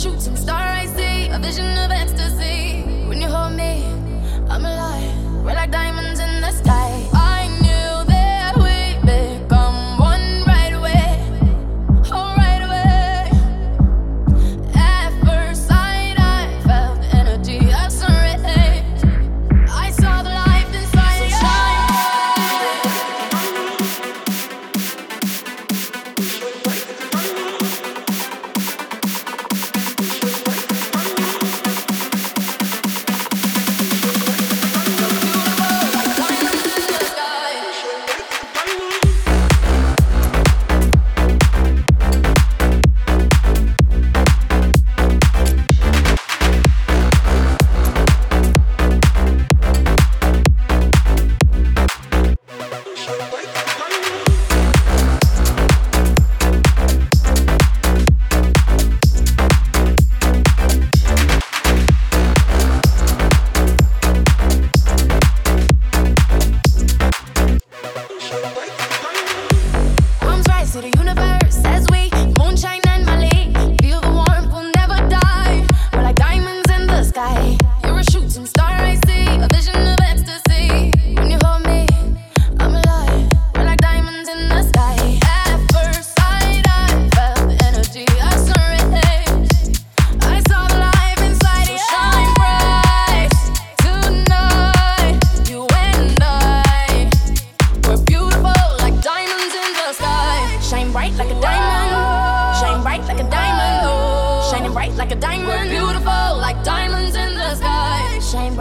shooting star I see, a vision of ecstasy.